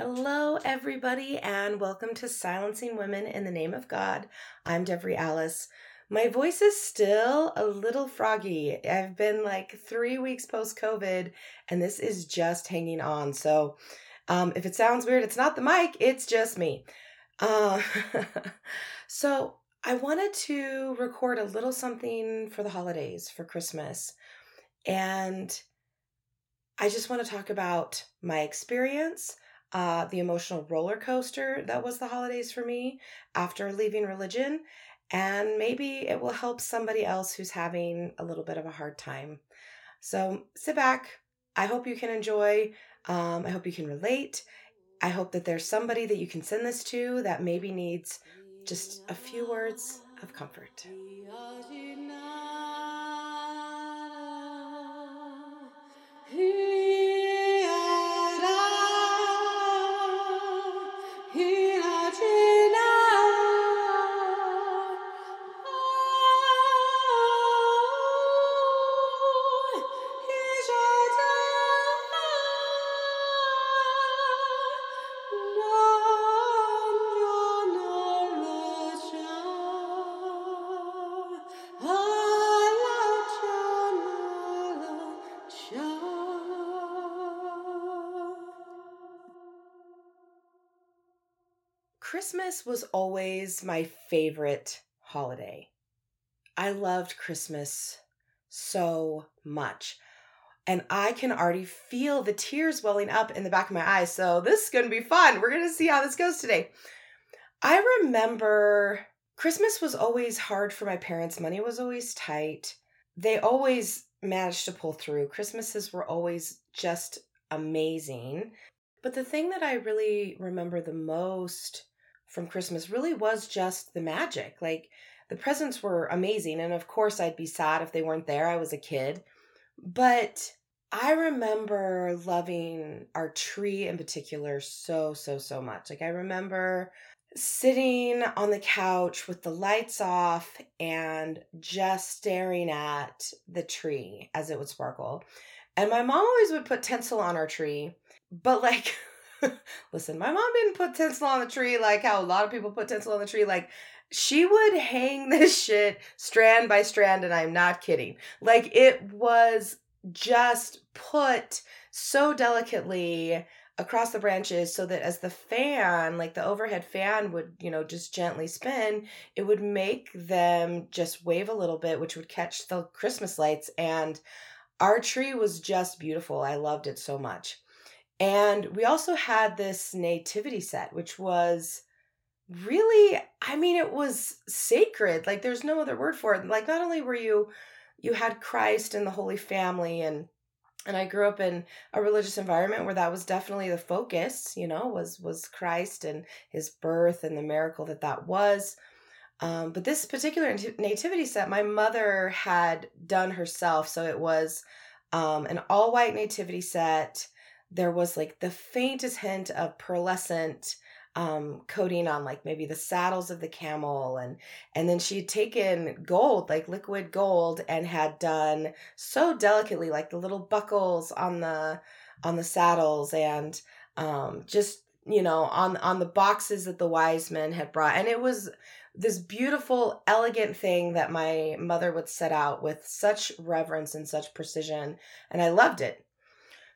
Hello, everybody, and welcome to Silencing Women in the Name of God. I'm Devery Alice. My voice is still a little froggy. I've been like three weeks post COVID, and this is just hanging on. So, um, if it sounds weird, it's not the mic, it's just me. Uh, so, I wanted to record a little something for the holidays, for Christmas. And I just want to talk about my experience uh, the emotional roller coaster that was the holidays for me after leaving religion. And maybe it will help somebody else who's having a little bit of a hard time. So sit back. I hope you can enjoy. Um, I hope you can relate. I hope that there's somebody that you can send this to that maybe needs just a few words of comfort. Christmas was always my favorite holiday. I loved Christmas so much. And I can already feel the tears welling up in the back of my eyes. So this is going to be fun. We're going to see how this goes today. I remember Christmas was always hard for my parents. Money was always tight. They always managed to pull through. Christmases were always just amazing. But the thing that I really remember the most from Christmas really was just the magic. Like the presents were amazing. And of course, I'd be sad if they weren't there. I was a kid. But I remember loving our tree in particular so, so, so much. Like I remember sitting on the couch with the lights off and just staring at the tree as it would sparkle. And my mom always would put tinsel on our tree, but like Listen, my mom didn't put tinsel on the tree like how a lot of people put tinsel on the tree. Like, she would hang this shit strand by strand, and I'm not kidding. Like, it was just put so delicately across the branches so that as the fan, like the overhead fan would, you know, just gently spin, it would make them just wave a little bit, which would catch the Christmas lights. And our tree was just beautiful. I loved it so much. And we also had this nativity set, which was really, I mean, it was sacred. Like there's no other word for it. Like not only were you you had Christ and the Holy Family and and I grew up in a religious environment where that was definitely the focus, you know, was was Christ and his birth and the miracle that that was. Um, but this particular nativity set, my mother had done herself, so it was um, an all white nativity set there was like the faintest hint of pearlescent um, coating on like maybe the saddles of the camel and and then she'd taken gold like liquid gold and had done so delicately like the little buckles on the on the saddles and um, just you know on on the boxes that the wise men had brought. And it was this beautiful elegant thing that my mother would set out with such reverence and such precision and i loved it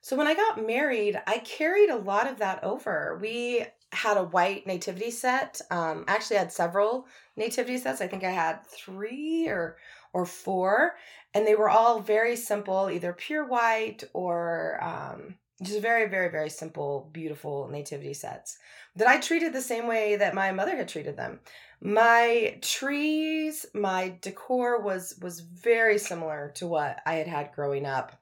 so when I got married, I carried a lot of that over. We had a white nativity set. Um, I actually had several nativity sets. I think I had three or or four, and they were all very simple, either pure white or um, just very, very, very simple, beautiful nativity sets that I treated the same way that my mother had treated them. My trees, my decor was was very similar to what I had had growing up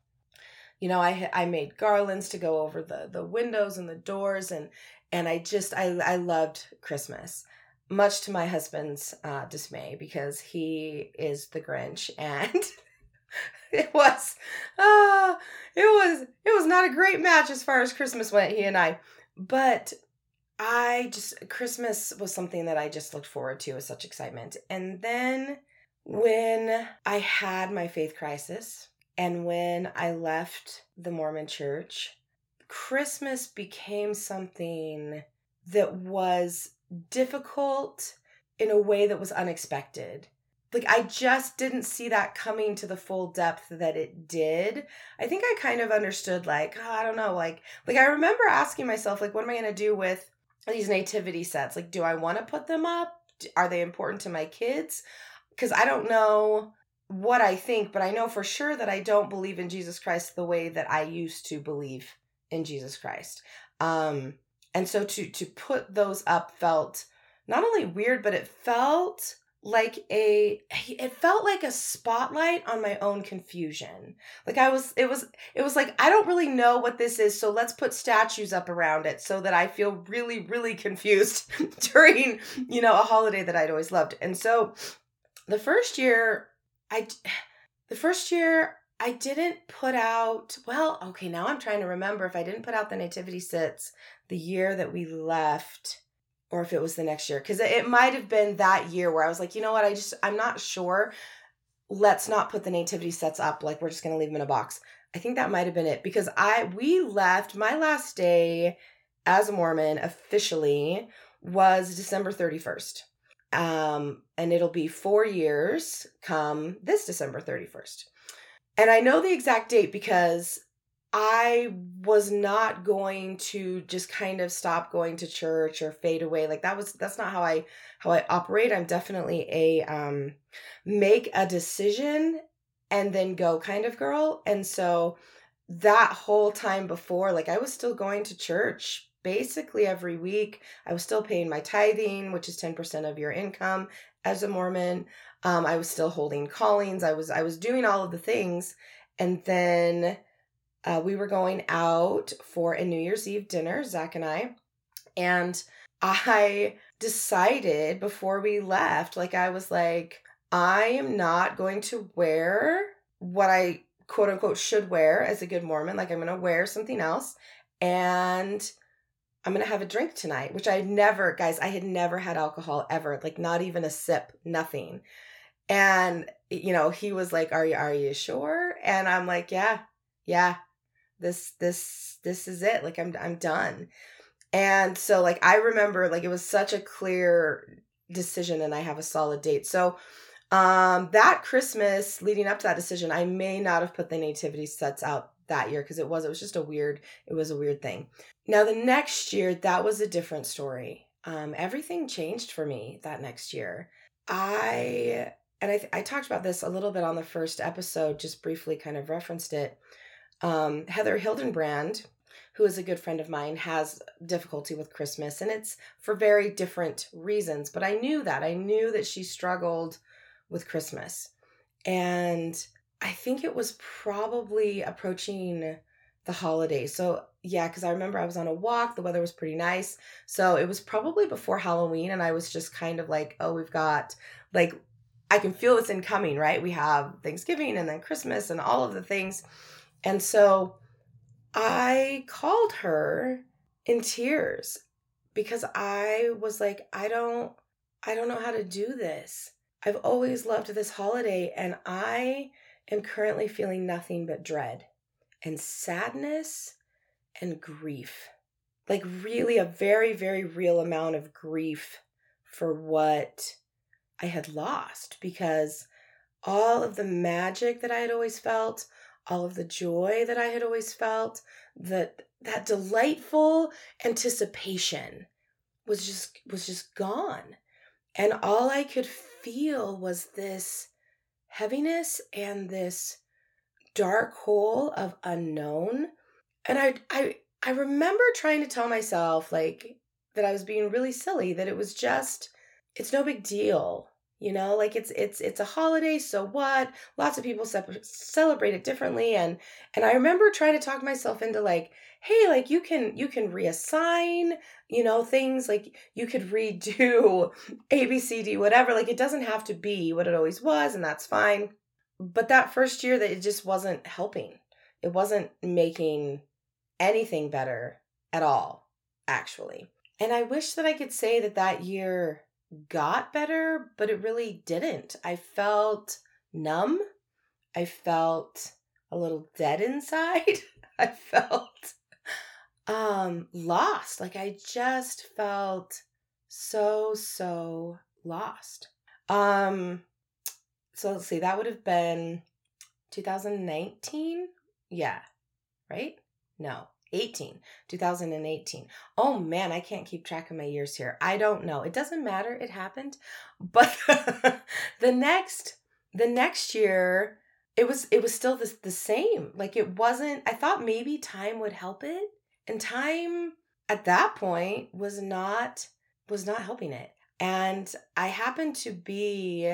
you know i i made garlands to go over the the windows and the doors and and i just i i loved christmas much to my husband's uh, dismay because he is the grinch and it was uh it was it was not a great match as far as christmas went he and i. But i just christmas was something that i just looked forward to with such excitement. And then when i had my faith crisis and when I left the Mormon church, Christmas became something that was difficult in a way that was unexpected. Like, I just didn't see that coming to the full depth that it did. I think I kind of understood, like, oh, I don't know, like, like I remember asking myself, like, what am I going to do with these nativity sets? Like, do I want to put them up? Are they important to my kids? Because I don't know what I think, but I know for sure that I don't believe in Jesus Christ the way that I used to believe in Jesus Christ. Um, and so to to put those up felt not only weird, but it felt like a it felt like a spotlight on my own confusion like i was it was it was like i don't really know what this is so let's put statues up around it so that i feel really really confused during you know a holiday that i'd always loved and so the first year i the first year i didn't put out well okay now i'm trying to remember if i didn't put out the nativity sits the year that we left or if it was the next year because it might have been that year where i was like you know what? I just i'm not sure. Let's not put the nativity sets up like we're just going to leave them in a box. I think that might have been it because i we left my last day as a mormon officially was december 31st um and it'll be four years come this december 31st and i know the exact date because I was not going to just kind of stop going to church or fade away. Like that was that's not how I how I operate. I'm definitely a um make a decision and then go kind of girl. And so that whole time before like I was still going to church basically every week. I was still paying my tithing, which is 10% of your income as a Mormon. Um I was still holding callings. I was I was doing all of the things and then uh, we were going out for a New Year's Eve dinner, Zach and I, and I decided before we left, like, I was like, I am not going to wear what I quote unquote should wear as a good Mormon. Like, I'm going to wear something else and I'm going to have a drink tonight, which I never, guys, I had never had alcohol ever, like, not even a sip, nothing. And, you know, he was like, Are you, are you sure? And I'm like, Yeah, yeah, this this this is it like i'm i'm done and so like i remember like it was such a clear decision and i have a solid date so um that christmas leading up to that decision i may not have put the nativity sets out that year because it was it was just a weird it was a weird thing now the next year that was a different story um everything changed for me that next year i and i i talked about this a little bit on the first episode just briefly kind of referenced it um, Heather Hildenbrand, who is a good friend of mine, has difficulty with Christmas, and it's for very different reasons. But I knew that. I knew that she struggled with Christmas. And I think it was probably approaching the holidays. So, yeah, because I remember I was on a walk, the weather was pretty nice. So, it was probably before Halloween, and I was just kind of like, oh, we've got like, I can feel this incoming, right? We have Thanksgiving and then Christmas and all of the things. And so I called her in tears because I was like, I don't I don't know how to do this. I've always loved this holiday and I am currently feeling nothing but dread and sadness and grief. Like really a very very real amount of grief for what I had lost because all of the magic that I had always felt, all of the joy that I had always felt, that that delightful anticipation was just was just gone. And all I could feel was this heaviness and this dark hole of unknown. And I I I remember trying to tell myself like that I was being really silly, that it was just it's no big deal you know? Like it's it's it's a holiday so what? Lots of people celebrate it differently. And and i remember trying to talk myself into like hey like you can you can reassign you know things like you could redo abcd whatever like it doesn't have to be what it always was and that's fine but that first year that it just wasn't helping it wasn't making anything better at all actually and i wish that i could say that that year got better, but it really didn't. I felt numb. I felt a little dead inside. I felt um lost. Like I just felt so so lost. Um so let's see, that would have been 2019? Yeah. Right? No. 18 2018 oh man i can't keep track of my years here i don't know it doesn't matter it happened but the next the next year it was it was still the, the same like it wasn't i thought maybe time would help it and time at that point was not was not helping it and i happened to be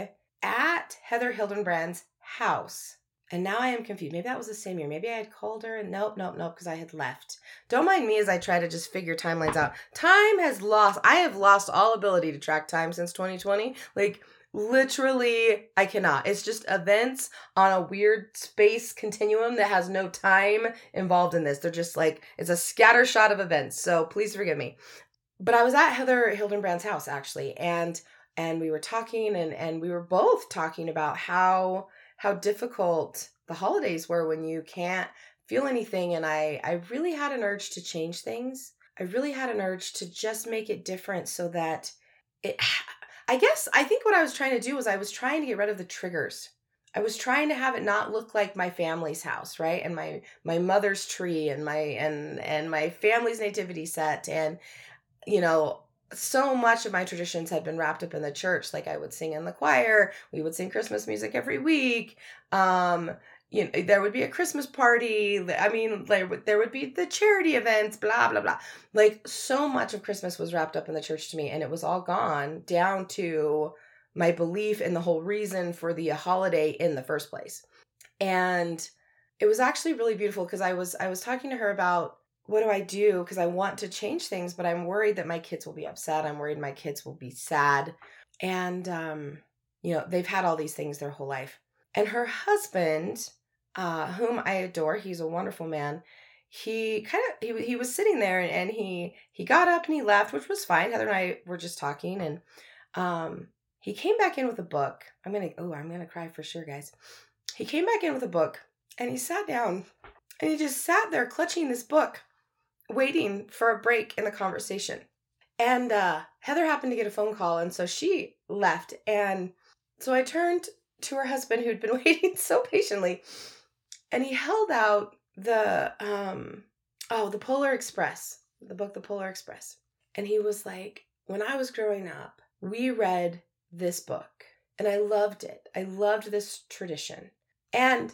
at heather hildenbrand's house and now I am confused. Maybe that was the same year. Maybe I had called her and nope, nope, nope, because I had left. Don't mind me as I try to just figure timelines out. Time has lost, I have lost all ability to track time since 2020. Like, literally, I cannot. It's just events on a weird space continuum that has no time involved in this. They're just like, it's a scatter shot of events. So please forgive me. But I was at Heather Hildenbrand's house actually, and and we were talking and and we were both talking about how how difficult the holidays were when you can't feel anything and I I really had an urge to change things. I really had an urge to just make it different so that it I guess I think what I was trying to do was I was trying to get rid of the triggers. I was trying to have it not look like my family's house, right? And my my mother's tree and my and and my family's nativity set and you know so much of my traditions had been wrapped up in the church like i would sing in the choir we would sing christmas music every week um you know there would be a christmas party i mean like there would be the charity events blah blah blah like so much of christmas was wrapped up in the church to me and it was all gone down to my belief in the whole reason for the holiday in the first place and it was actually really beautiful because i was i was talking to her about what do I do? Because I want to change things, but I'm worried that my kids will be upset. I'm worried my kids will be sad. And, um, you know, they've had all these things their whole life. And her husband, uh, whom I adore, he's a wonderful man. He kind of he he was sitting there and, and he he got up and he left, which was fine. Heather and I were just talking, and um, he came back in with a book. I'm gonna oh I'm gonna cry for sure, guys. He came back in with a book and he sat down and he just sat there clutching this book waiting for a break in the conversation. And uh, Heather happened to get a phone call, and so she left. And so I turned to her husband, who'd been waiting so patiently, and he held out the um oh the Polar Express, the book The Polar Express, and he was like, "When I was growing up, we read this book, and I loved it. I loved this tradition, and."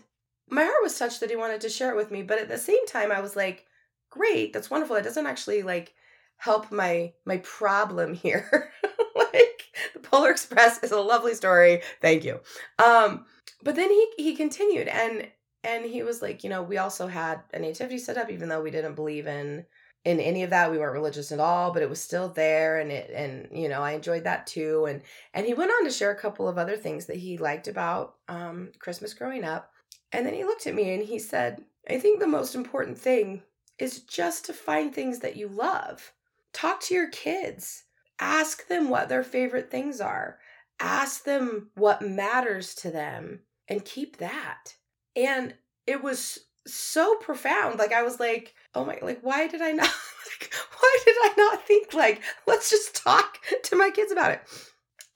My heart was touched that he wanted to share it with me, but at the same time, I was like, great that's wonderful. It doesn't actually like help my my problem here. Like the polar express is a lovely story. Thank you. Um but then he he continued and and he was like you know we also had a nativity set up even though we didn't believe in in any of that we weren't religious at all but it was still there and it and you know i enjoyed that too and and he went on to share a couple of other things that he liked about um christmas growing up and then he looked at me and he said i think the most important thing is just to find things that you love. Talk to your kids. Ask them what their favorite things are. Ask them what matters to them and keep that. And it was so profound. Like I was like, oh my like why did I not like why did I not think like let's just talk to my kids about it?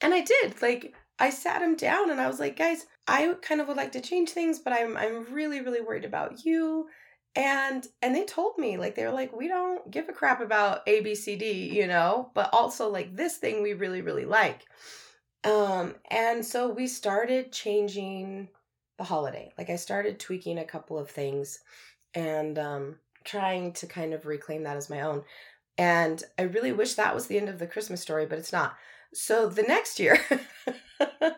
And I did. Like I sat him down and I was like, guys, I kind of would like to change things, but I'm I'm really really worried about you and and they told me like they were like we don't give a crap about abcd you know but also like this thing we really really like um and so we started changing the holiday. Like i started tweaking a couple of things and um trying to kind of reclaim that as my own. And i really wish that was the end of the christmas story but it's not. So the next year the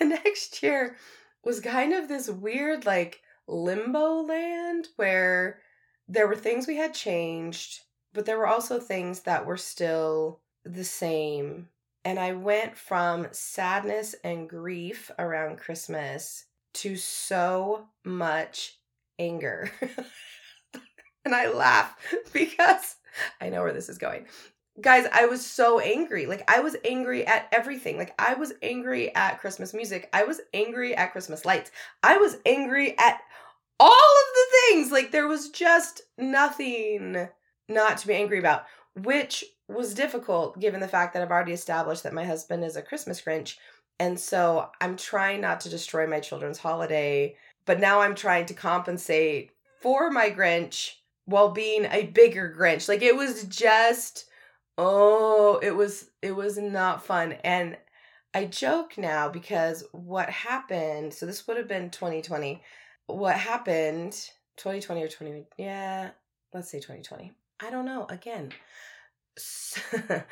next year was kind of this weird like limbo land where there were things we had changed, but there were also things that were still the same. And I went from sadness and grief around Christmas to so much anger. and I laugh because I know where this is going. Guys i was so angry. Like i was angry at everything. Like i was angry at christmas music. I was angry at christmas lights. I was angry at all of the things. Like there was just nothing not to be angry about, which was difficult given the fact that I've already established that my husband is a Christmas Grinch. And so I'm trying not to destroy my children's holiday, but now I'm trying to compensate for my Grinch while being a bigger Grinch. Like it was just oh, it was it was not fun. And I joke now because what happened, so this would have been 2020. What happened 2020 or 20 yeah, let's say 2020. I don't know. Again,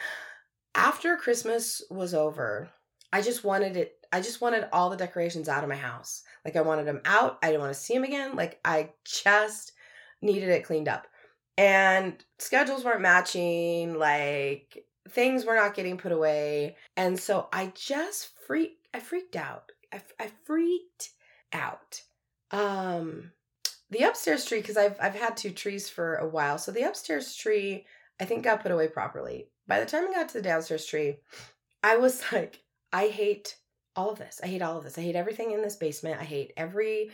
after Christmas was over, I just wanted it. I just wanted all the decorations out of my house. Like I wanted them out. I didn't want to see them again. Like I just needed it cleaned up. And schedules weren't matching. Like things were not getting put away. And so I just freaked. I freaked out. I, I freaked out. Um, the upstairs tree because I've I've had two trees for a while. So the upstairs tree I think got put away properly. By the time I got to the downstairs tree, I was like, I hate all of this. I hate all of this. I hate everything in this basement. I hate every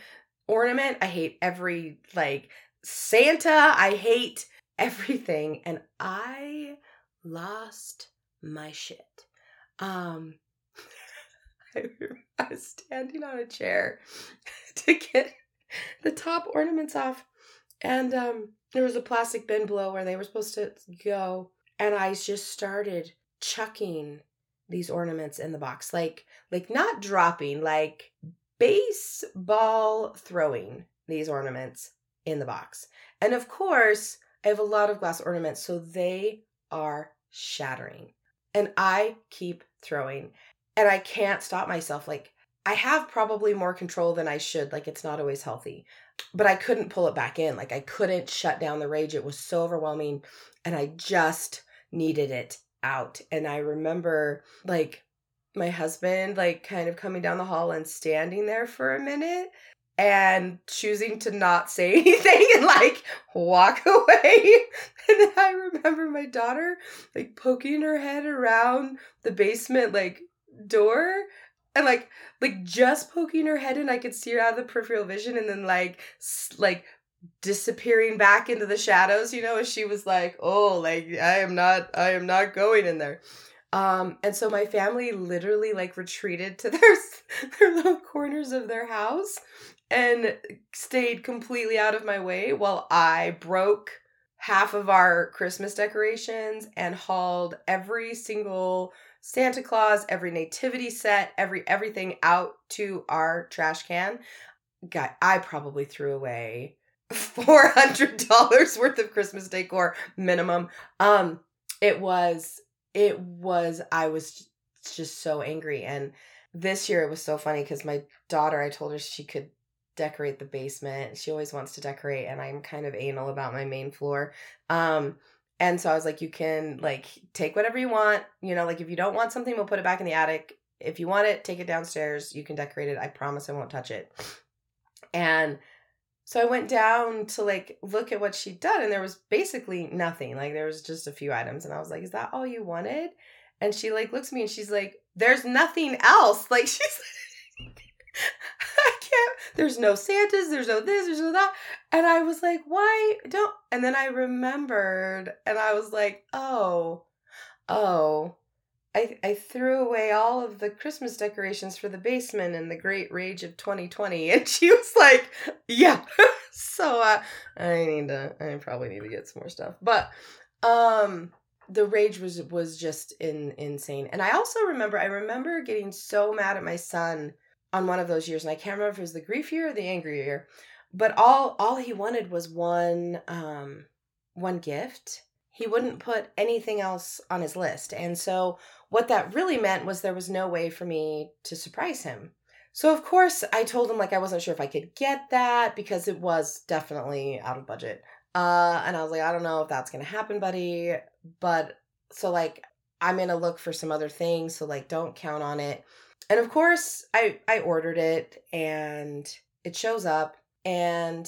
ornament. I hate every like Santa. I hate everything and I lost my shit. Um I, I was standing on a chair to get the top ornaments off. And um, there was a plastic bin below where they were supposed to go. And I just started chucking these ornaments in the box. Like like not dropping, like baseball throwing these ornaments in the box. And of course, I have a lot of glass ornaments, so they are shattering. And I keep throwing. And I can't stop myself. Like I have probably more control than I should. Like it's not always healthy. But I couldn't pull it back in. Like I couldn't shut down the rage. It was so overwhelming and I just needed it out. And I remember like my husband like kind of coming down the hall and standing there for a minute and choosing to not say anything and like walk away. And then I remember my daughter like poking her head around the basement like door and like like just poking her head in i could see her out of the peripheral vision and then like like disappearing back into the shadows you know as she was like oh like i am not i am not going in there um and so my family literally like retreated to their their little corners of their house and stayed completely out of my way while i broke half of our christmas decorations and hauled every single Santa Claus, every nativity set, every everything out to our trash can. Guy, I probably threw away four hundred dollars worth of Christmas decor minimum. Um, it was it was I was just so angry and this year it was so funny because my daughter I told her she could decorate the basement. She always wants to decorate and I'm kind of anal about my main floor. Um and so I was like, you can like take whatever you want. You know, like if you don't want something, we'll put it back in the attic. If you want it, take it downstairs. You can decorate it. I promise I won't touch it. And so I went down to like look at what she'd done, and there was basically nothing. Like there was just a few items. And I was like, Is that all you wanted? And she like looks at me and she's like, There's nothing else. Like she's I can't, there's no Santas, there's no this, there's no that. And I was like, why don't, and then I remembered and I was like, oh, oh, I, I threw away all of the Christmas decorations for the basement in the great rage of 2020. And she was like, yeah. so uh, I need to, I probably need to get some more stuff. But, um, the rage was was just in insane and i also remember i remember getting so mad at my son on one of those years, and I can't remember if it was the grief year or the angry year. But all all he wanted was one um one gift. He wouldn't put anything else on his list. And so what that really meant was there was no way for me to surprise him. So of course I told him like I wasn't sure if I could get that because it was definitely out of budget. Uh and I was like I don't know if that's going to happen, buddy, but so like I'm going to look for some other things, so like don't count on it. And of course, I I ordered it and it shows up and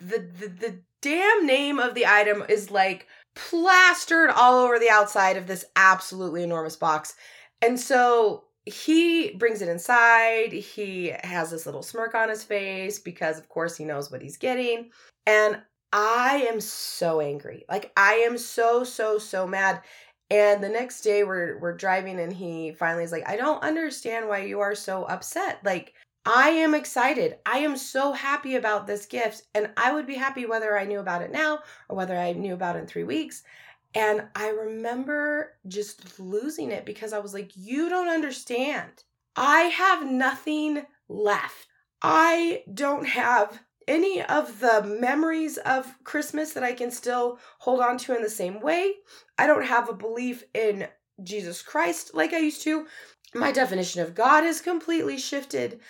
the the, the damn name of the item is like plastered all over the outside of this absolutely enormous box. And so he brings it inside. He has this little smirk on his face because, of course, he knows what he's getting. And I am so angry. Like I am so so so mad. And the next day we're we're driving and he finally is like, "I don't understand why you are so upset." Like I am excited. I am so happy about this gift and I would be happy whether I knew about it now or whether I knew about it in 3 weeks. And I remember just losing it because I was like, "You don't understand. I have nothing left. I don't have any of the memories of Christmas that I can still hold on to in the same way. I don't have a belief in Jesus Christ like I used to. My definition of God has completely shifted.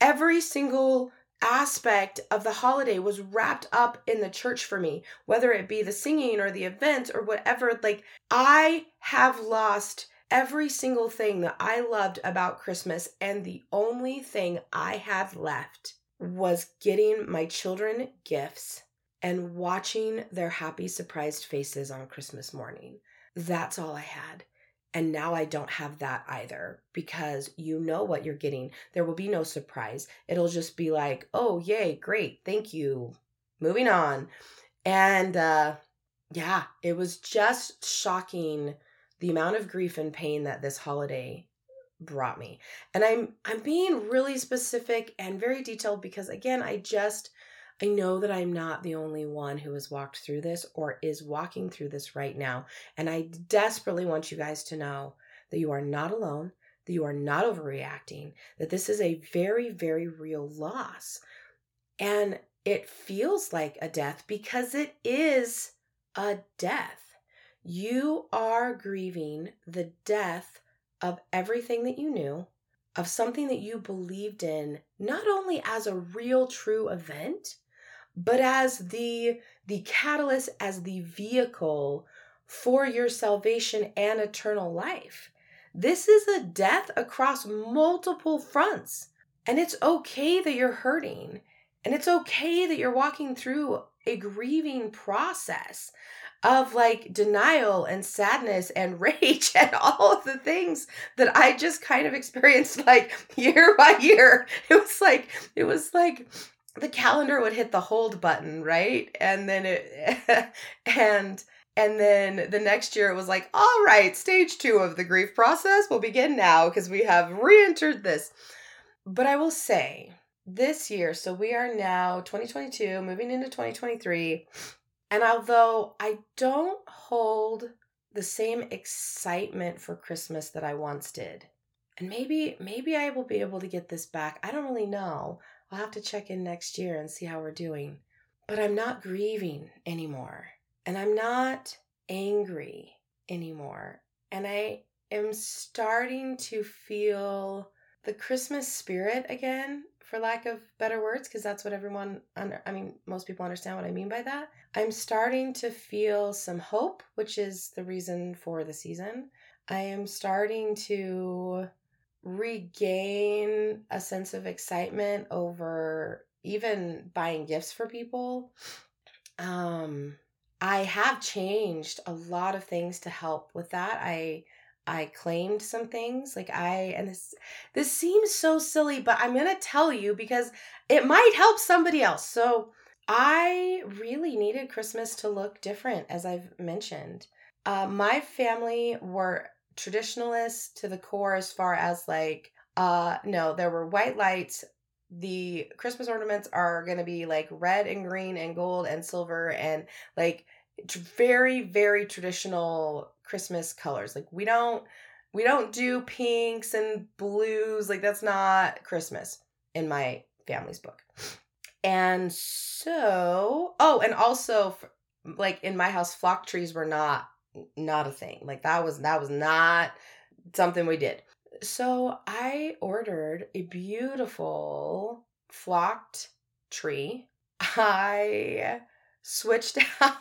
Every single aspect of the holiday was wrapped up in the church for me, whether it be the singing or the events or whatever. Like, I have lost every single thing that I loved about Christmas, and the only thing I had left was getting my children gifts and watching their happy, surprised faces on Christmas morning. That's all I had. And now I don't have that either because you know what you're getting. There will be no surprise. It'll just be like, oh, yay, great, thank you. Moving on. And uh, yeah, it was just shocking the amount of grief and pain that this holiday brought me. And I'm I'm being really specific and very detailed because again, I just I know that I'm not the only one who has walked through this or is walking through this right now. And I desperately want you guys to know that you are not alone, that you are not overreacting, that this is a very, very real loss. And it feels like a death because it is a death. You are grieving the death of everything that you knew, of something that you believed in, not only as a real true event, but as the the catalyst as the vehicle for your salvation and eternal life. This is a death across multiple fronts. And it's okay that you're hurting. And it's okay that you're walking through a grieving process of like denial and sadness and rage and all of the things that I just kind of experienced like year by year. It was like, it was like, the calendar would hit the hold button, right? And then it, and, and then the next year it was like, all right, stage two of the grief process will begin now because we have re entered this. But I will say, this year, so we are now 2022, moving into 2023. And although I don't hold the same excitement for Christmas that I once did, and maybe maybe I will be able to get this back. I don't really know. I'll have to check in next year and see how we're doing. But I'm not grieving anymore. And I'm not angry anymore. And I am starting to feel the Christmas spirit again for lack of better words, because that's what everyone, under, I mean, most people understand what I mean by that. I'm starting to feel some hope, which is the reason for the season. I am starting to regain a sense of excitement over even buying gifts for people. Um, I have changed a lot of things to help with that. I I claimed some things like I and this this seems so silly but I'm going to tell you because it might help somebody else. So I really needed Christmas to look different as I've mentioned. Uh, my family were traditionalists to the core as far as like uh no there were white lights. The christmas ornaments are going to be like red and green and gold and silver and like very very traditional christmas colors. Like we don't we don't do pinks and blues. Like that's not christmas in my family's book. And so oh and also like in my house flock trees were not not a thing like that was that was not something we did so i ordered a beautiful flocked tree i switched out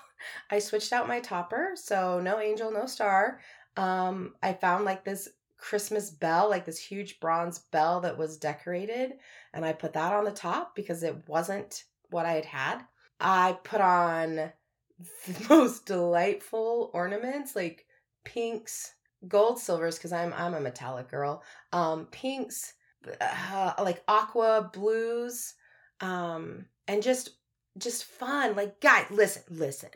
I switched out my topper, so no angel, no star. Um, I found like this Christmas bell, like this huge bronze bell that was decorated, and I put that on the top because it wasn't what I had had. I put on the most delightful ornaments, like pinks, gold, silvers, because I'm I'm a metallic girl. Um, pinks, uh, like aqua blues, um, and just just fun. Like, guys, listen, listen.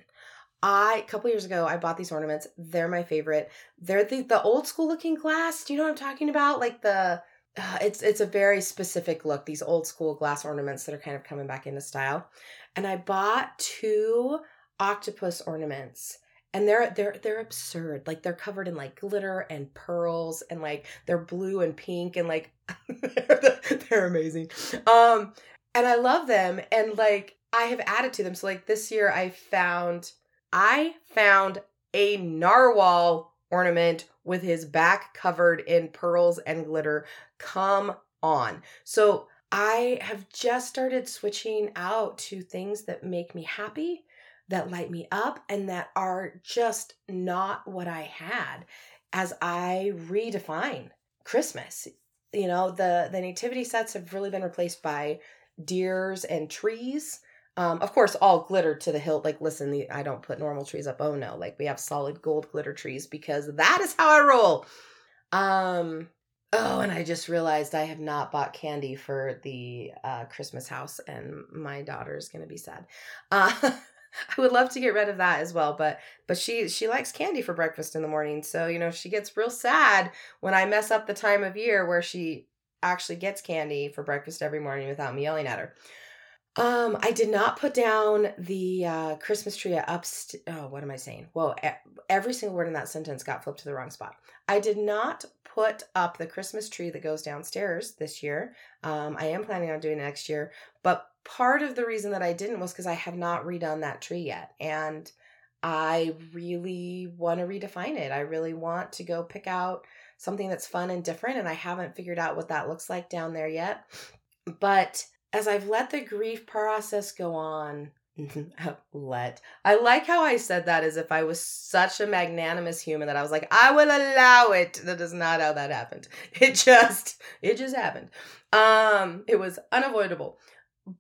I a couple years ago I bought these ornaments. They're my favorite. They're the the old school looking glass. Do you know what I'm talking about? Like the uh, it's it's a very specific look. These old school glass ornaments that are kind of coming back into style. And I bought two octopus ornaments and they're they're they're absurd. Like they're covered in like glitter and pearls and like they're blue and pink and like they're amazing. Um and i love them and like i have added to them. So like this year i found i found a narwhal ornament with his back covered in pearls and glitter. Come on. So i have just started switching out to things that make me happy that light me up and that are just not what I had as I redefine Christmas. You know, the the nativity sets have really been replaced by deers and trees. Um, of course, all glitter to the hilt. Like, listen, the, I don't put normal trees up. Oh no, like we have solid gold glitter trees because that is how I roll. Um, oh, and I just realized I have not bought candy for the uh, Christmas house, and my daughter's gonna be sad. Uh, I would love to get rid of that as well, but but she she likes candy for breakfast in the morning. So, you know, she gets real sad when I mess up the time of year where she actually gets candy for breakfast every morning without me yelling at her. Um, I did not put down the uh, Christmas tree up. St- oh, what am I saying? Whoa! Every single word in that sentence got flipped to the wrong spot. I did not put up the Christmas tree that goes downstairs this year. Um, I am planning on doing it next year, but part of the reason that I didn't was because I have not redone that tree yet. And I really want to redefine it. I really want to go pick out something that's fun and different. And I haven't figured out what that looks like down there yet. But as I've let the grief process go on, let I like how I said that as if I was such a magnanimous human that I was like, I will allow it. That is not how that happened. It just, it just happened. Um, it was unavoidable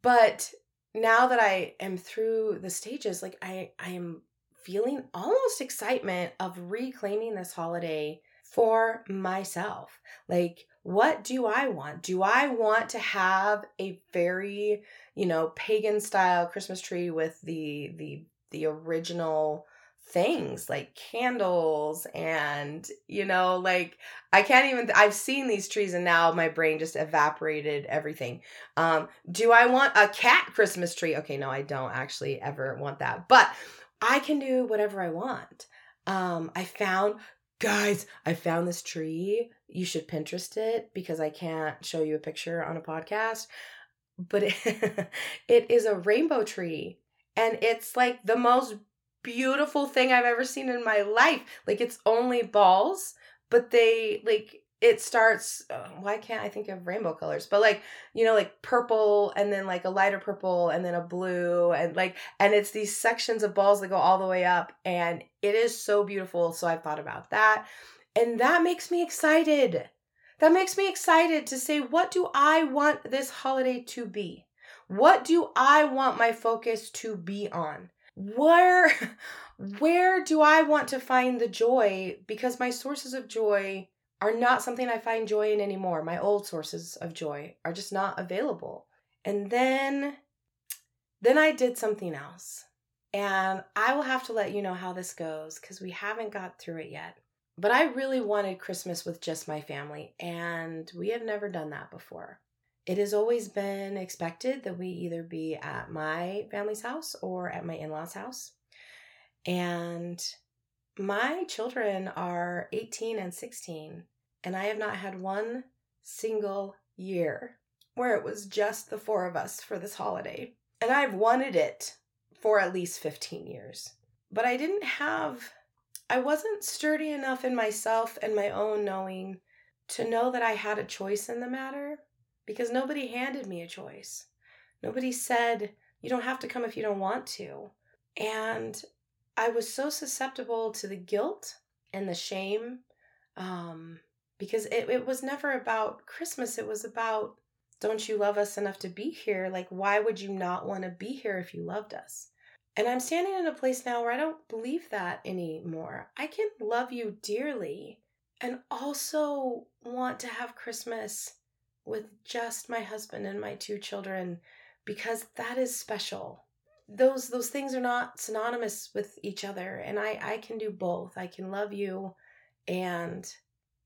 but now that I am through the stages, like I I am feeling almost excitement of reclaiming this holiday for myself. Like what do I want? Do I want to have a very, you know, pagan style Christmas tree with the the the original things like candles and you know like i can't even i've seen these trees and now my brain just evaporated everything. Um do i want a cat christmas tree? Okay no i don't actually ever want that but i can do whatever i want. Um i found guys i found this tree. You should pinterest it because i can't show you a picture on a podcast but it, it is a rainbow tree and it's like the most beautiful thing I've ever seen in my life. Like it's only balls, but they like it starts uh, why can't i think of rainbow colors? But like you know like purple and then like a lighter purple and then a blue and like and it's these sections of balls that go all the way up and it is so beautiful so i've thought about that. And that makes me excited. That makes me excited to say what do i want this holiday to be? What do i want my focus to be on where where do I want to find the joy because my sources of joy are not something I find joy in anymore. My old sources of joy are just not available. And then then I did something else. And I will have to let you know how this goes cuz we haven't got through it yet. But I really wanted Christmas with just my family and we have never done that before. It has always been expected that we either be at my family's house or at my in law's house. And my children are 18 and 16, and I have not had one single year where it was just the four of us for this holiday. And I've wanted it for at least 15 years. But I didn't have, I wasn't sturdy enough in myself and my own knowing to know that I had a choice in the matter because nobody handed me a choice. Nobody said, you don't have to come if you don't want to. And I was so susceptible to the guilt and the shame um, because it, it was never about Christmas. It was about, don't you love us enough to be here? Like, why would you not want to be here if you loved us? And I'm standing in a place now where I don't believe that anymore. I can love you dearly and also want to have Christmas with just my husband and my two children because that is special. those those things are not synonymous with each other and I I can do both. I can love you and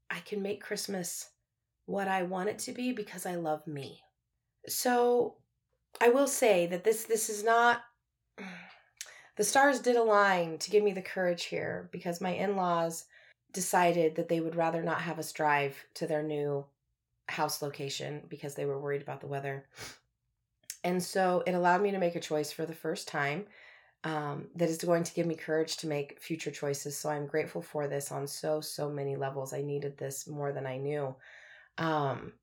I can make Christmas what I want it to be because I love me. So I will say that this this is not the stars did align to give me the courage here because my in-laws decided that they would rather not have us drive to their new house location because they were worried about the weather. And so it allowed me to make a choice for the first time um, that is going to give me courage to make future choices. So I'm grateful for this on so, so many levels. I needed this more than I knew. Um,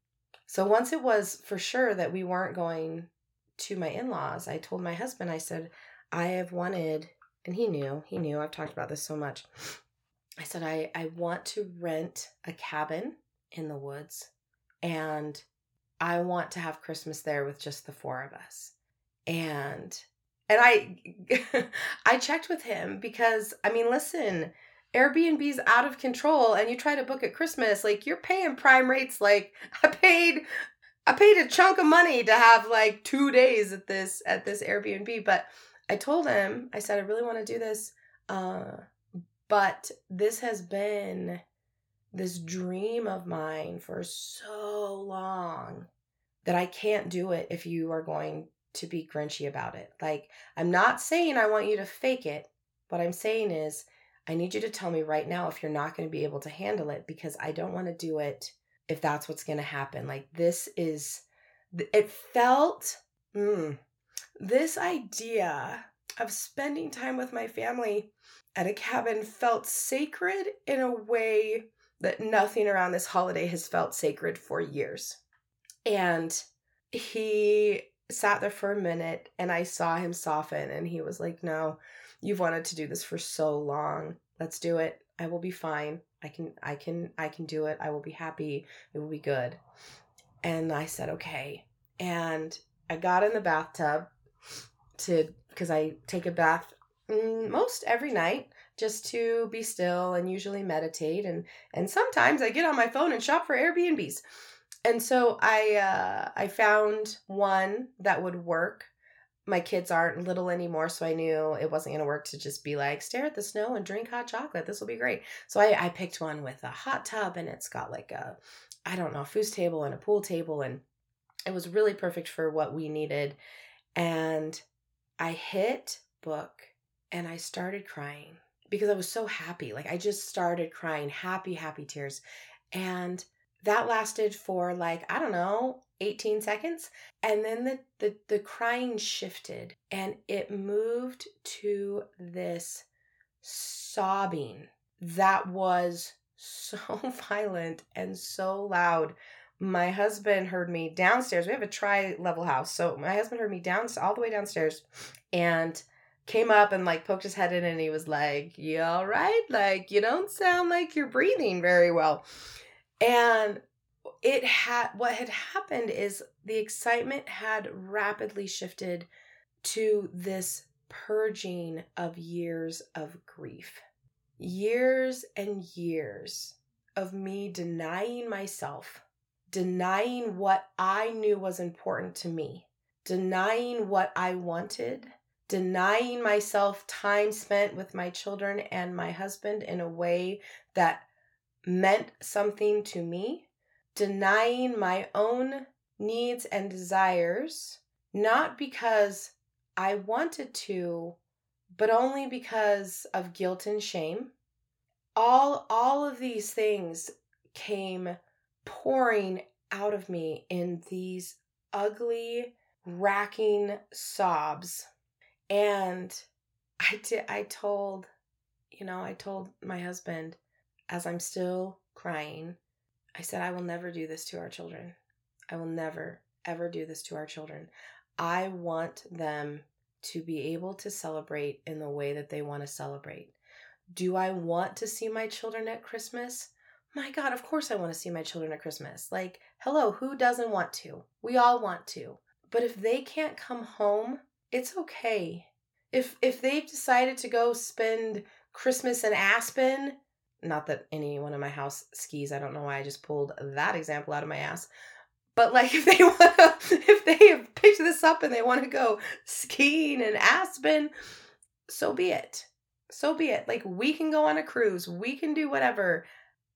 so once it was for sure that we weren't going to my in laws, I told my husband, I said, I have wanted, and he knew, he knew, I've talked about this so much. I said, I, I want to rent a cabin in the woods and I want to have Christmas there with just the four of us. And and I I checked with him because I mean, listen, Airbnb's out of control and you try to book at Christmas, like you're paying prime rates like I paid I paid a chunk of money to have like 2 days at this at this Airbnb, but I told him, I said I really want to do this uh but this has been this dream of mine for so long that I can't do it if you are going to be grinchy about it. Like, I'm not saying I want you to fake it. What I'm saying is, I need you to tell me right now if you're not going to be able to handle it because I don't want to do it if that's what's going to happen. Like, this is, it felt, mm, this idea of spending time with my family at a cabin felt sacred in a way that nothing around this holiday has felt sacred for years. And he sat there for a minute and I saw him soften and he was like, "No, you've wanted to do this for so long. Let's do it. I will be fine. I can I can I can do it. I will be happy. It will be good." And I said, "Okay." And I got in the bathtub to cuz I take a bath mm, most every night just to be still and usually meditate and and sometimes I get on my phone and shop for Airbnbs. And so I uh I found one that would work. My kids aren't little anymore, so I knew it wasn't going to work to just be like stare at the snow and drink hot chocolate. This will be great. So I I picked one with a hot tub and it's got like a I don't know, a foos table and a pool table and it was really perfect for what we needed. And I hit book and I started crying because I was so happy. Like I just started crying, happy, happy tears. And that lasted for like, I don't know, 18 seconds. And then the, the, the crying shifted and it moved to this sobbing that was so violent and so loud. My husband heard me downstairs. We have a tri level house. So my husband heard me down all the way downstairs and came up and like poked his head in and he was like, You all right? Like, you don't sound like you're breathing very well. And it had what had happened is the excitement had rapidly shifted to this purging of years of grief. Years and years of me denying myself, denying what I knew was important to me, denying what I wanted denying myself time spent with my children and my husband in a way that meant something to me, denying my own needs and desires, not because I wanted to, but only because of guilt and shame. All all of these things came pouring out of me in these ugly, racking sobs and I did I told you know, I told my husband as I'm still crying, I said I will never do this to our children. I will never ever do this to our children. I want them to be able to celebrate in the way that they want to celebrate. Do I want to see my children at Christmas? My God, of course I want to see my children at Christmas. Like, hello, who doesn't want to? We all want to. But if they can't come home it's okay. If if they've decided to go spend Christmas in Aspen, not that anyone in my house skis, I don't know why I just pulled that example out of my ass. But like if they want if they have picked this up and they want to go skiing in Aspen, so be it. So be it. Like we can go on a cruise, we can do whatever.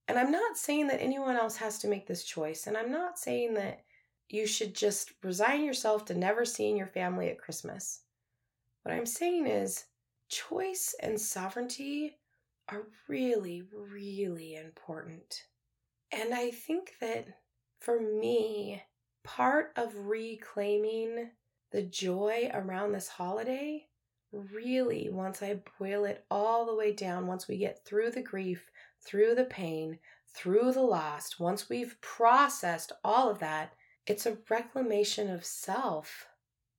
And I'm not saying that anyone else has to make this choice. And I'm not saying that you should just resign yourself to never seeing your family at Christmas. What I'm saying is choice and sovereignty are really, really important. And I think that for me, part of reclaiming the joy around this holiday, really, once I boil it all the way down, once we get through the grief, through the pain, through the loss, once we've processed all of that, it's a reclamation of self.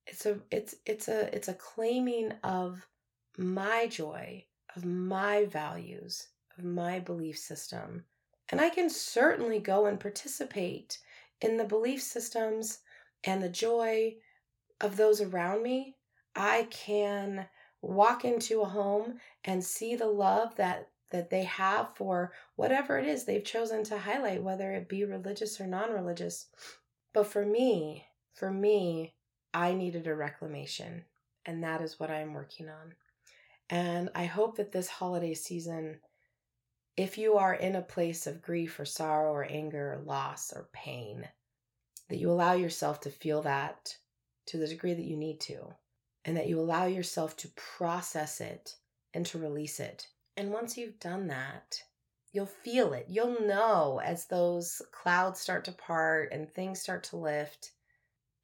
It's a it's it's a it's a claiming of my joy, of my values, of my belief system. And I can certainly go and participate in the belief systems and the joy of those around me. I can walk into a home and see the love that that they have for whatever it is they've chosen to highlight whether it be religious or non-religious. But for me, for me, I needed a reclamation, and that is what I'm working on. And I hope that this holiday season, if you are in a place of grief or sorrow or anger or loss or pain, that you allow yourself to feel that to the degree that you need to, and that you allow yourself to process it and to release it. And once you've done that, you'll feel it. You'll know as those clouds start to part and things start to lift.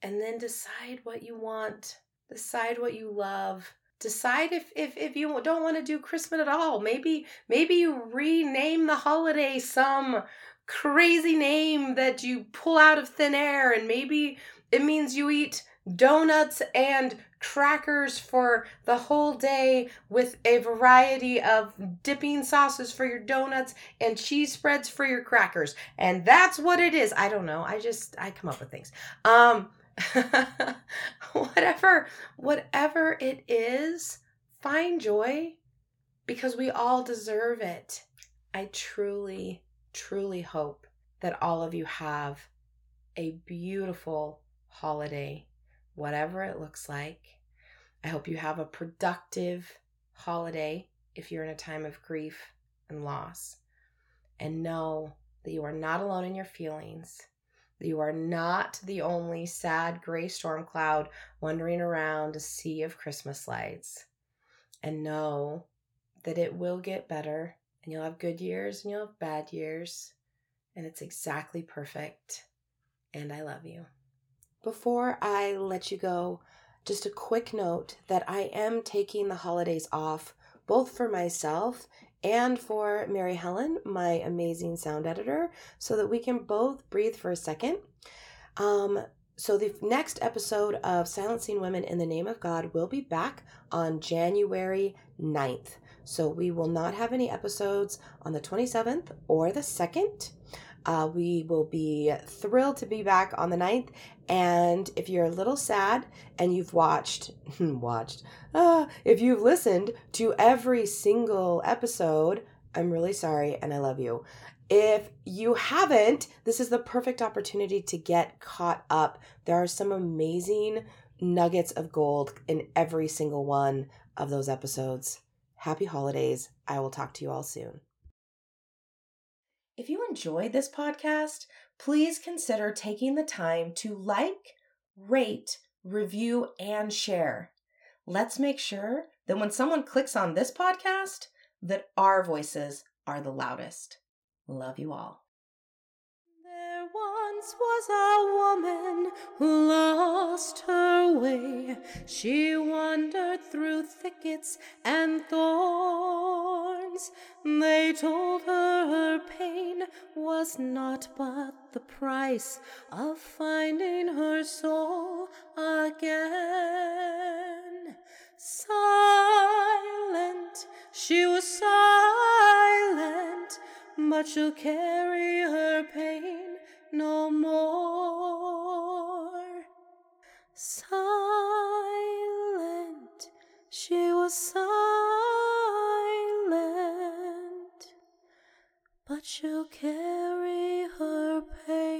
And then decide what you want, decide what you love, decide if if if you don't want to do christmas at all maybe maybe you rename the holiday some crazy name that you pull out of thin air and maybe it means you eat donuts and crackers for the whole day with a variety of dipping sauces for your donuts and cheese spreads for your crackers. And that's what it is. I don't know. I just i come up with things. Um whatever whatever it is find joy because we all deserve it. I truly truly hope that all of you have a beautiful holiday whatever it looks like i hope you have a productive holiday if you're in a time of grief and loss and know that you are not alone in your feelings that you are not the only sad gray storm cloud wandering around a sea of Christmas lights. And know that it will get better, and you'll have good years and you'll have bad years, and it's exactly perfect. And I love you. Before I let you go, just a quick note that I am taking the holidays off both for myself and for Mary Helen, my amazing sound editor, so that we can both breathe for a second. Um, so, the next episode of Silencing Women in the Name of God will be back on January 9th. So, we will not have any episodes on the 27th or the 2nd. Uh, we will be thrilled to be back on the 9th. And if you're a little sad and you've watched, watched, uh, if you've listened to every single episode, I'm really sorry and I love you. If you haven't, this is the perfect opportunity to get caught up. There are some amazing nuggets of gold in every single one of those episodes. Happy holidays. I will talk to you all soon. If you enjoyed this podcast, please consider taking the time to like, rate, review, and share. Let's make sure that when someone clicks on this podcast, that our voices are the loudest. Love you all. There once was a woman who lost her way. She wandered through thickets and thorns. They told her her pain was not but the price of finding her soul again. Silent, she was silent but she'll carry her pain no more. Silent, she was silent, but she'll carry her pain.